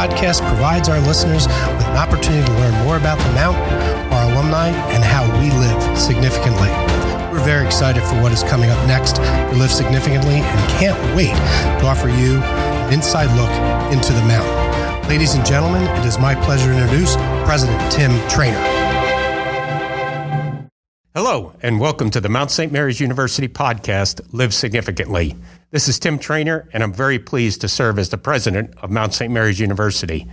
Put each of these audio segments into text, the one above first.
podcast provides our listeners with an opportunity to learn more about the Mount, our alumni, and how we live significantly. We're very excited for what is coming up next for Live Significantly and can't wait to offer you an inside look into the Mount. Ladies and gentlemen, it is my pleasure to introduce President Tim Trainor. Hello, and welcome to the Mount St. Mary's University podcast, Live Significantly. This is Tim Trainor, and I'm very pleased to serve as the president of Mount St. Mary's University.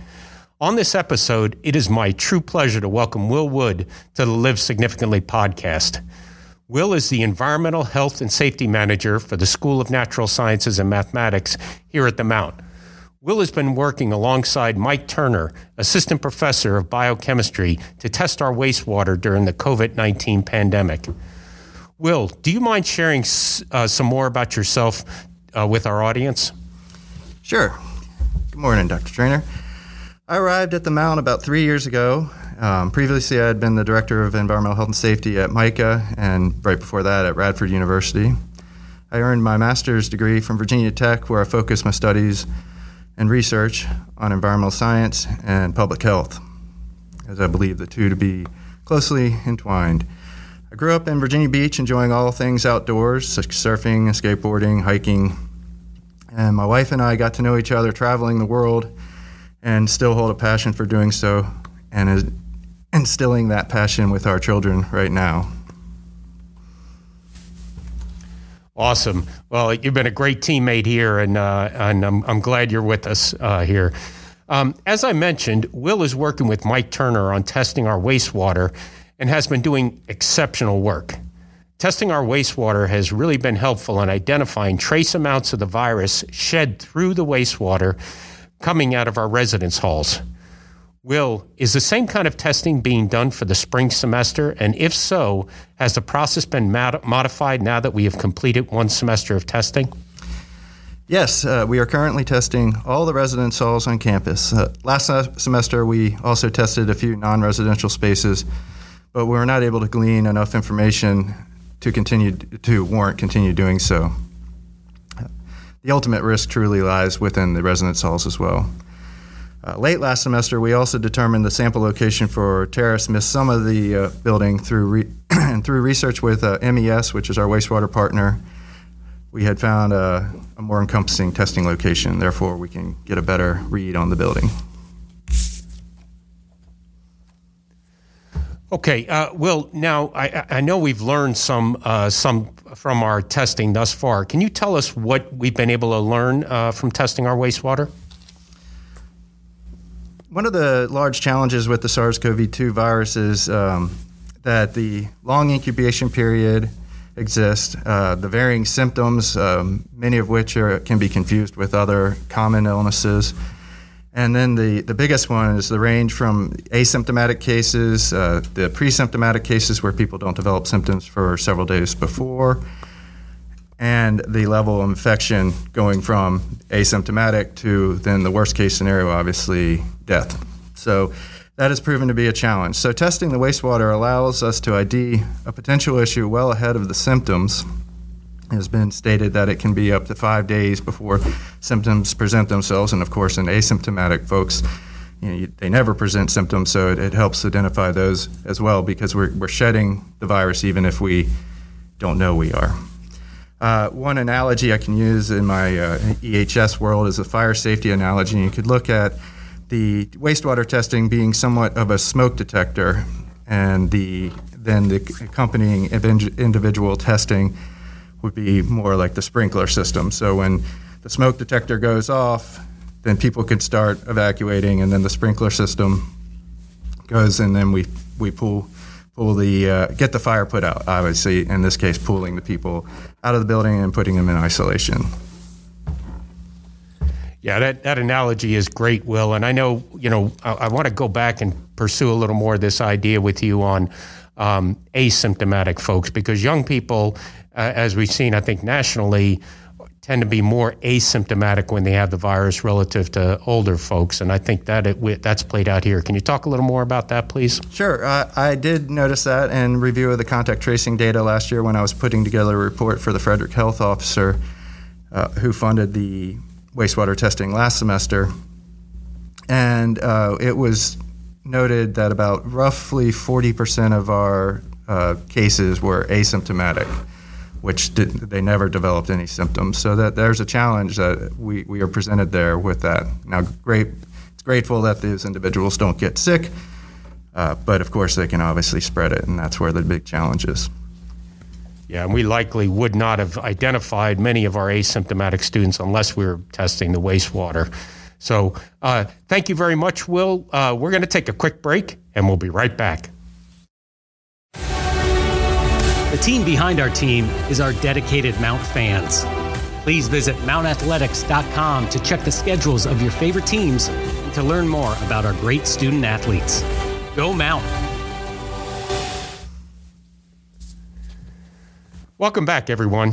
On this episode, it is my true pleasure to welcome Will Wood to the Live Significantly podcast. Will is the Environmental Health and Safety Manager for the School of Natural Sciences and Mathematics here at the Mount. Will has been working alongside Mike Turner, assistant professor of biochemistry, to test our wastewater during the COVID 19 pandemic. Will, do you mind sharing uh, some more about yourself uh, with our audience? Sure. Good morning, Dr. Trainor. I arrived at the Mount about three years ago. Um, previously, I had been the director of environmental health and safety at MICA, and right before that at Radford University. I earned my master's degree from Virginia Tech, where I focused my studies and research on environmental science and public health, as I believe the two to be closely entwined. I grew up in Virginia Beach, enjoying all things outdoors, such as surfing, skateboarding, hiking. And my wife and I got to know each other traveling the world and still hold a passion for doing so and instilling that passion with our children right now. Awesome. Well, you've been a great teammate here, and, uh, and I'm, I'm glad you're with us uh, here. Um, as I mentioned, Will is working with Mike Turner on testing our wastewater and has been doing exceptional work. Testing our wastewater has really been helpful in identifying trace amounts of the virus shed through the wastewater coming out of our residence halls. Will, is the same kind of testing being done for the spring semester? And if so, has the process been mod- modified now that we have completed one semester of testing? Yes, uh, we are currently testing all the residence halls on campus. Uh, last semester, we also tested a few non residential spaces, but we were not able to glean enough information to continue to warrant continue doing so. The ultimate risk truly lies within the residence halls as well. Uh, late last semester, we also determined the sample location for terrace missed some of the uh, building through re- and through research with uh, MES, which is our wastewater partner. We had found a, a more encompassing testing location. Therefore, we can get a better read on the building. Okay, uh, Will. Now I, I, know we've learned some uh, some from our testing thus far. Can you tell us what we've been able to learn uh, from testing our wastewater? One of the large challenges with the SARS-CoV-2 virus is um, that the long incubation period exists, uh, the varying symptoms, um, many of which are, can be confused with other common illnesses. And then the, the biggest one is the range from asymptomatic cases, uh, the pre symptomatic cases where people don't develop symptoms for several days before, and the level of infection going from asymptomatic to then the worst case scenario, obviously, death. So that has proven to be a challenge. So testing the wastewater allows us to ID a potential issue well ahead of the symptoms. It has been stated that it can be up to five days before symptoms present themselves, and of course, in asymptomatic folks, you know, they never present symptoms, so it, it, helps identify those as well because we're, we're shedding the virus even if we don't know we are. Uh, one analogy I can use in my uh, EHS world is a fire safety analogy. You could look at the wastewater testing being somewhat of a smoke detector, and the then the accompanying individual testing would be more like the sprinkler system. So when the smoke detector goes off, then people could start evacuating, and then the sprinkler system goes, and then we we pull pull the uh, get the fire put out. Obviously, in this case, pulling the people out of the building and putting them in isolation. Yeah, that, that analogy is great, Will. And I know, you know, I, I want to go back and pursue a little more of this idea with you on um, asymptomatic folks because young people, uh, as we've seen, I think nationally, tend to be more asymptomatic when they have the virus relative to older folks, and I think that it, that's played out here. Can you talk a little more about that, please? Sure. Uh, I did notice that in review of the contact tracing data last year when I was putting together a report for the Frederick Health Officer, uh, who funded the wastewater testing last semester. and uh, it was noted that about roughly 40% of our uh, cases were asymptomatic, which did, they never developed any symptoms. So that there's a challenge that we, we are presented there with that. Now, great, it's grateful that these individuals don't get sick, uh, but of course they can obviously spread it, and that's where the big challenge is. Yeah, and we likely would not have identified many of our asymptomatic students unless we were testing the wastewater. So, uh, thank you very much, Will. Uh, we're going to take a quick break, and we'll be right back. The team behind our team is our dedicated Mount fans. Please visit mountathletics.com to check the schedules of your favorite teams and to learn more about our great student athletes. Go Mount! Welcome back, everyone.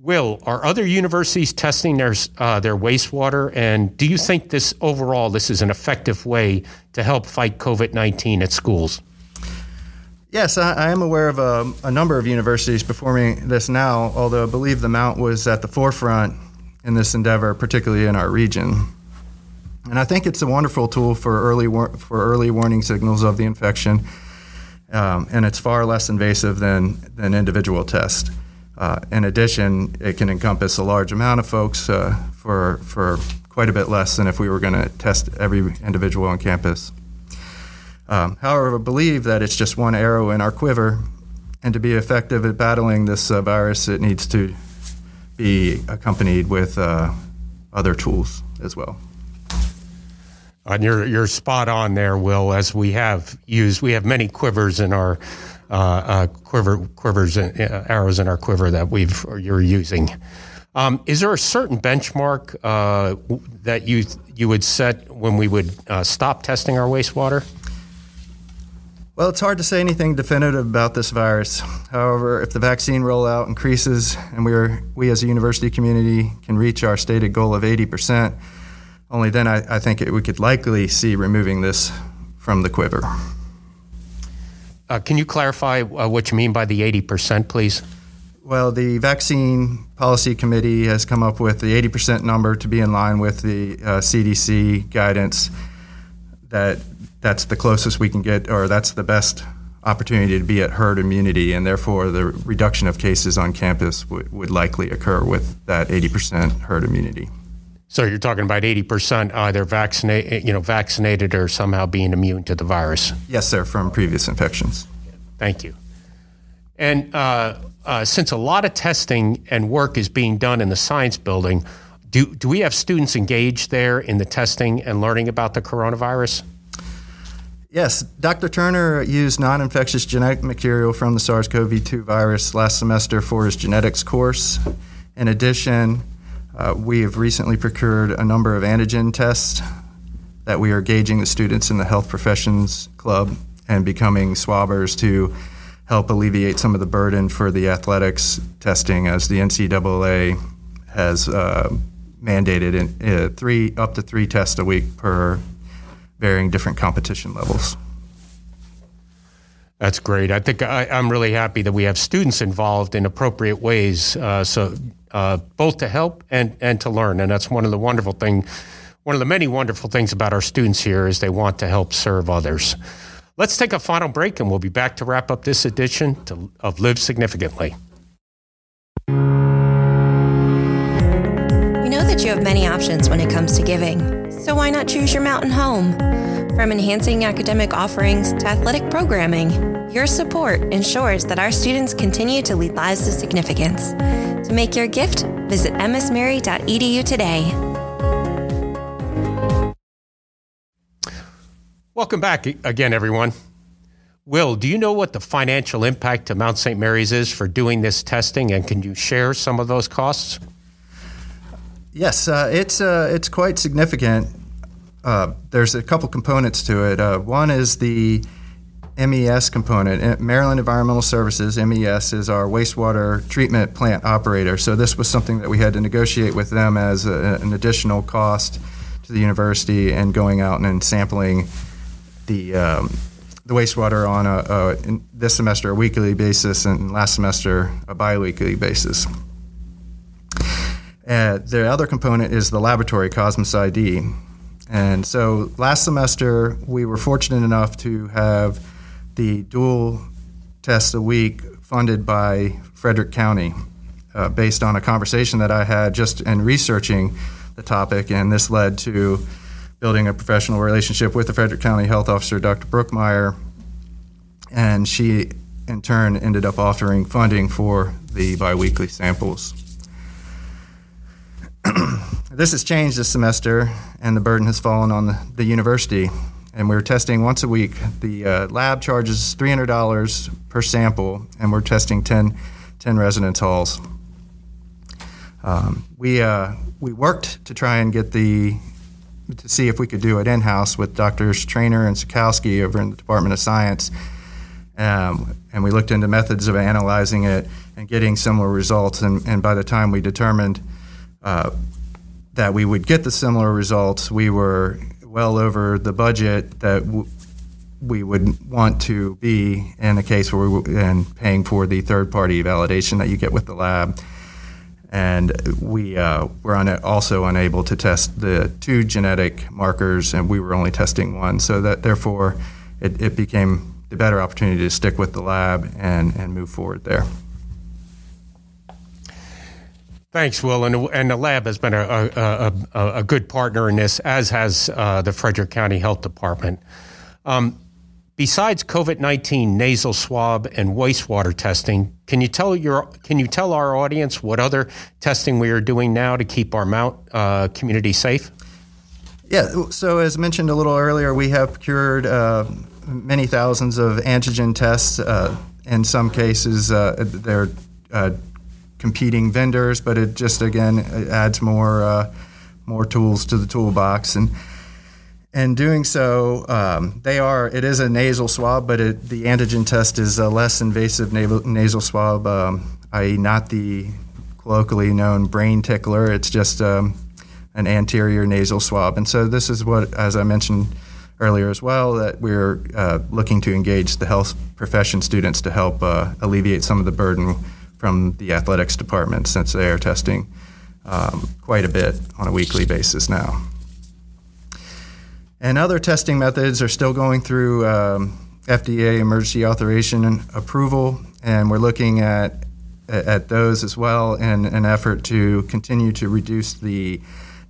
Will, are other universities testing their uh, their wastewater, and do you think this overall this is an effective way to help fight COVID nineteen at schools? Yes, I, I am aware of a, a, number of universities performing this now. Although I believe the Mount was at the forefront in this endeavor, particularly in our region. And I think it's a wonderful tool for early for early warning signals of the infection, um, and it's far less invasive than an individual test. Uh, in addition, it can encompass a large amount of folks uh, for, for quite a bit less than if we were going to test every individual on campus. Um, however, I believe that it's just one arrow in our quiver, and to be effective at battling this uh, virus, it needs to be accompanied with uh, other tools as well. And you're, you're spot on there, Will, as we have used, we have many quivers in our uh, uh, quiver, quivers, and, uh, arrows in our quiver that we've you're using. Um, is there a certain benchmark uh, that you you would set when we would uh, stop testing our wastewater? Well, it's hard to say anything definitive about this virus. However, if the vaccine rollout increases and we are we as a university community can reach our stated goal of 80 percent, only then I, I think it, we could likely see removing this from the quiver. Uh, can you clarify uh, what you mean by the 80%, please? Well, the Vaccine Policy Committee has come up with the 80% number to be in line with the uh, CDC guidance that that's the closest we can get, or that's the best opportunity to be at herd immunity, and therefore the reduction of cases on campus w- would likely occur with that 80% herd immunity. So you're talking about 80% either vaccinated, you know, vaccinated or somehow being immune to the virus. Yes, sir, from previous infections. Thank you. And uh, uh, since a lot of testing and work is being done in the science building, do, do we have students engaged there in the testing and learning about the coronavirus? Yes, Dr. Turner used non infectious genetic material from the SARS CoV 2 virus last semester for his genetics course. In addition, uh, we have recently procured a number of antigen tests that we are gauging the students in the Health Professions Club and becoming swabbers to help alleviate some of the burden for the athletics testing as the NCAA has uh, mandated in, uh, three up to three tests a week per varying different competition levels. That's great. I think I, am really happy that we have students involved in appropriate ways. Uh, so uh, both to help and, and to learn. And that's one of the wonderful thing, one of the many wonderful things about our students here is they want to help serve others. Let's take a final break and we'll be back to wrap up this edition to, of Live Significantly. We know that you have many options when it comes to giving, so why not choose your mountain home? From enhancing academic offerings to athletic programming, your support ensures that our students continue to lead lives of significance. To make your gift, visit msmary.edu today. Welcome back again, everyone. Will, do you know what the financial impact to Mount St. Mary's is for doing this testing, and can you share some of those costs? Yes, uh, it's uh, it's quite significant. Uh, there's a couple components to it. Uh, one is the MES component. Maryland Environmental Services, MES, is our wastewater treatment plant operator. So this was something that we had to negotiate with them as a, an additional cost to the university and going out and sampling the um, the wastewater on a, a this semester a weekly basis and last semester a biweekly basis. Uh, the other component is the laboratory CosmosID And so last semester, we were fortunate enough to have the dual test a week funded by Frederick County uh, based on a conversation that I had just in researching the topic. And this led to building a professional relationship with the Frederick County Health Officer, Dr. Brookmyer. And she, in turn, ended up offering funding for the biweekly samples. this has changed this semester, and the burden has fallen on the, the university. And we're testing once a week. The uh, lab charges $300 per sample, and we're testing 10, 10 residence halls. Um, we, uh, we worked to try and get the to see if we could do it in house with Doctors Trainer and Sikowski over in the Department of Science. Um, and we looked into methods of analyzing it and getting similar results. And, and by the time we determined uh, that we would get the similar results, we were well over the budget that w- we would want to be in a case where we were and paying for the third party validation that you get with the lab. And we uh, were un- also unable to test the two genetic markers, and we were only testing one. So that therefore, it, it became the better opportunity to stick with the lab and, and move forward there. Thanks, Will. And, and the lab has been a, a, a, a good partner in this, as has uh, the Frederick County Health Department. Um, besides COVID nineteen nasal swab and wastewater testing, can you tell your can you tell our audience what other testing we are doing now to keep our Mount uh, community safe? Yeah. So as mentioned a little earlier, we have procured uh, many thousands of antigen tests. Uh, in some cases, uh, they're uh, competing vendors, but it just again adds more uh, more tools to the toolbox and. In doing so, um, they are. It is a nasal swab, but it, the antigen test is a less invasive nasal, nasal swab, um, i.e., not the colloquially known brain tickler. It's just um, an anterior nasal swab, and so this is what, as I mentioned earlier as well, that we're uh, looking to engage the health profession students to help uh, alleviate some of the burden from the athletics department since they are testing um, quite a bit on a weekly basis now. And other testing methods are still going through um, FDA emergency authorization and approval, and we're looking at at those as well in an effort to continue to reduce the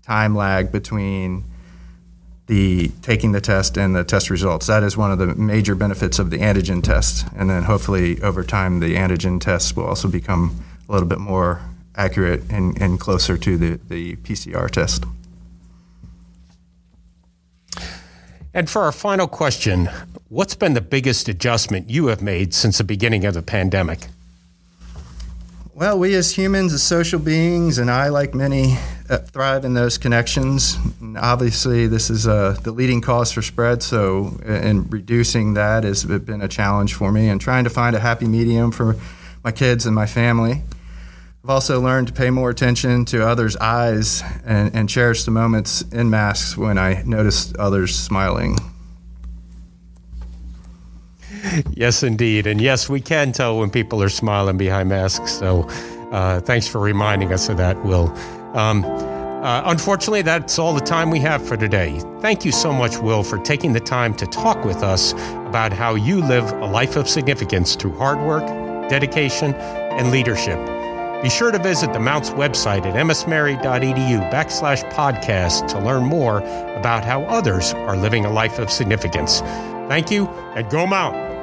time lag between the taking the test and the test results. That is one of the major benefits of the antigen test. And then hopefully over time the antigen tests will also become a little bit more accurate and, and closer to the, the PCR test. And for our final question, what's been the biggest adjustment you have made since the beginning of the pandemic? Well, we as humans, as social beings, and I, like many, uh, thrive in those connections. And obviously, this is uh, the leading cause for spread, so in reducing that has been a challenge for me, and trying to find a happy medium for my kids and my family. I've also learned to pay more attention to others' eyes and, and cherish the moments in masks when I notice others smiling. Yes, indeed. And yes, we can tell when people are smiling behind masks. So uh, thanks for reminding us of that, Will. Um, uh, unfortunately, that's all the time we have for today. Thank you so much, Will, for taking the time to talk with us about how you live a life of significance through hard work, dedication, and leadership. Be sure to visit the Mounts website at msmary.edu backslash podcast to learn more about how others are living a life of significance. Thank you, and go Mount!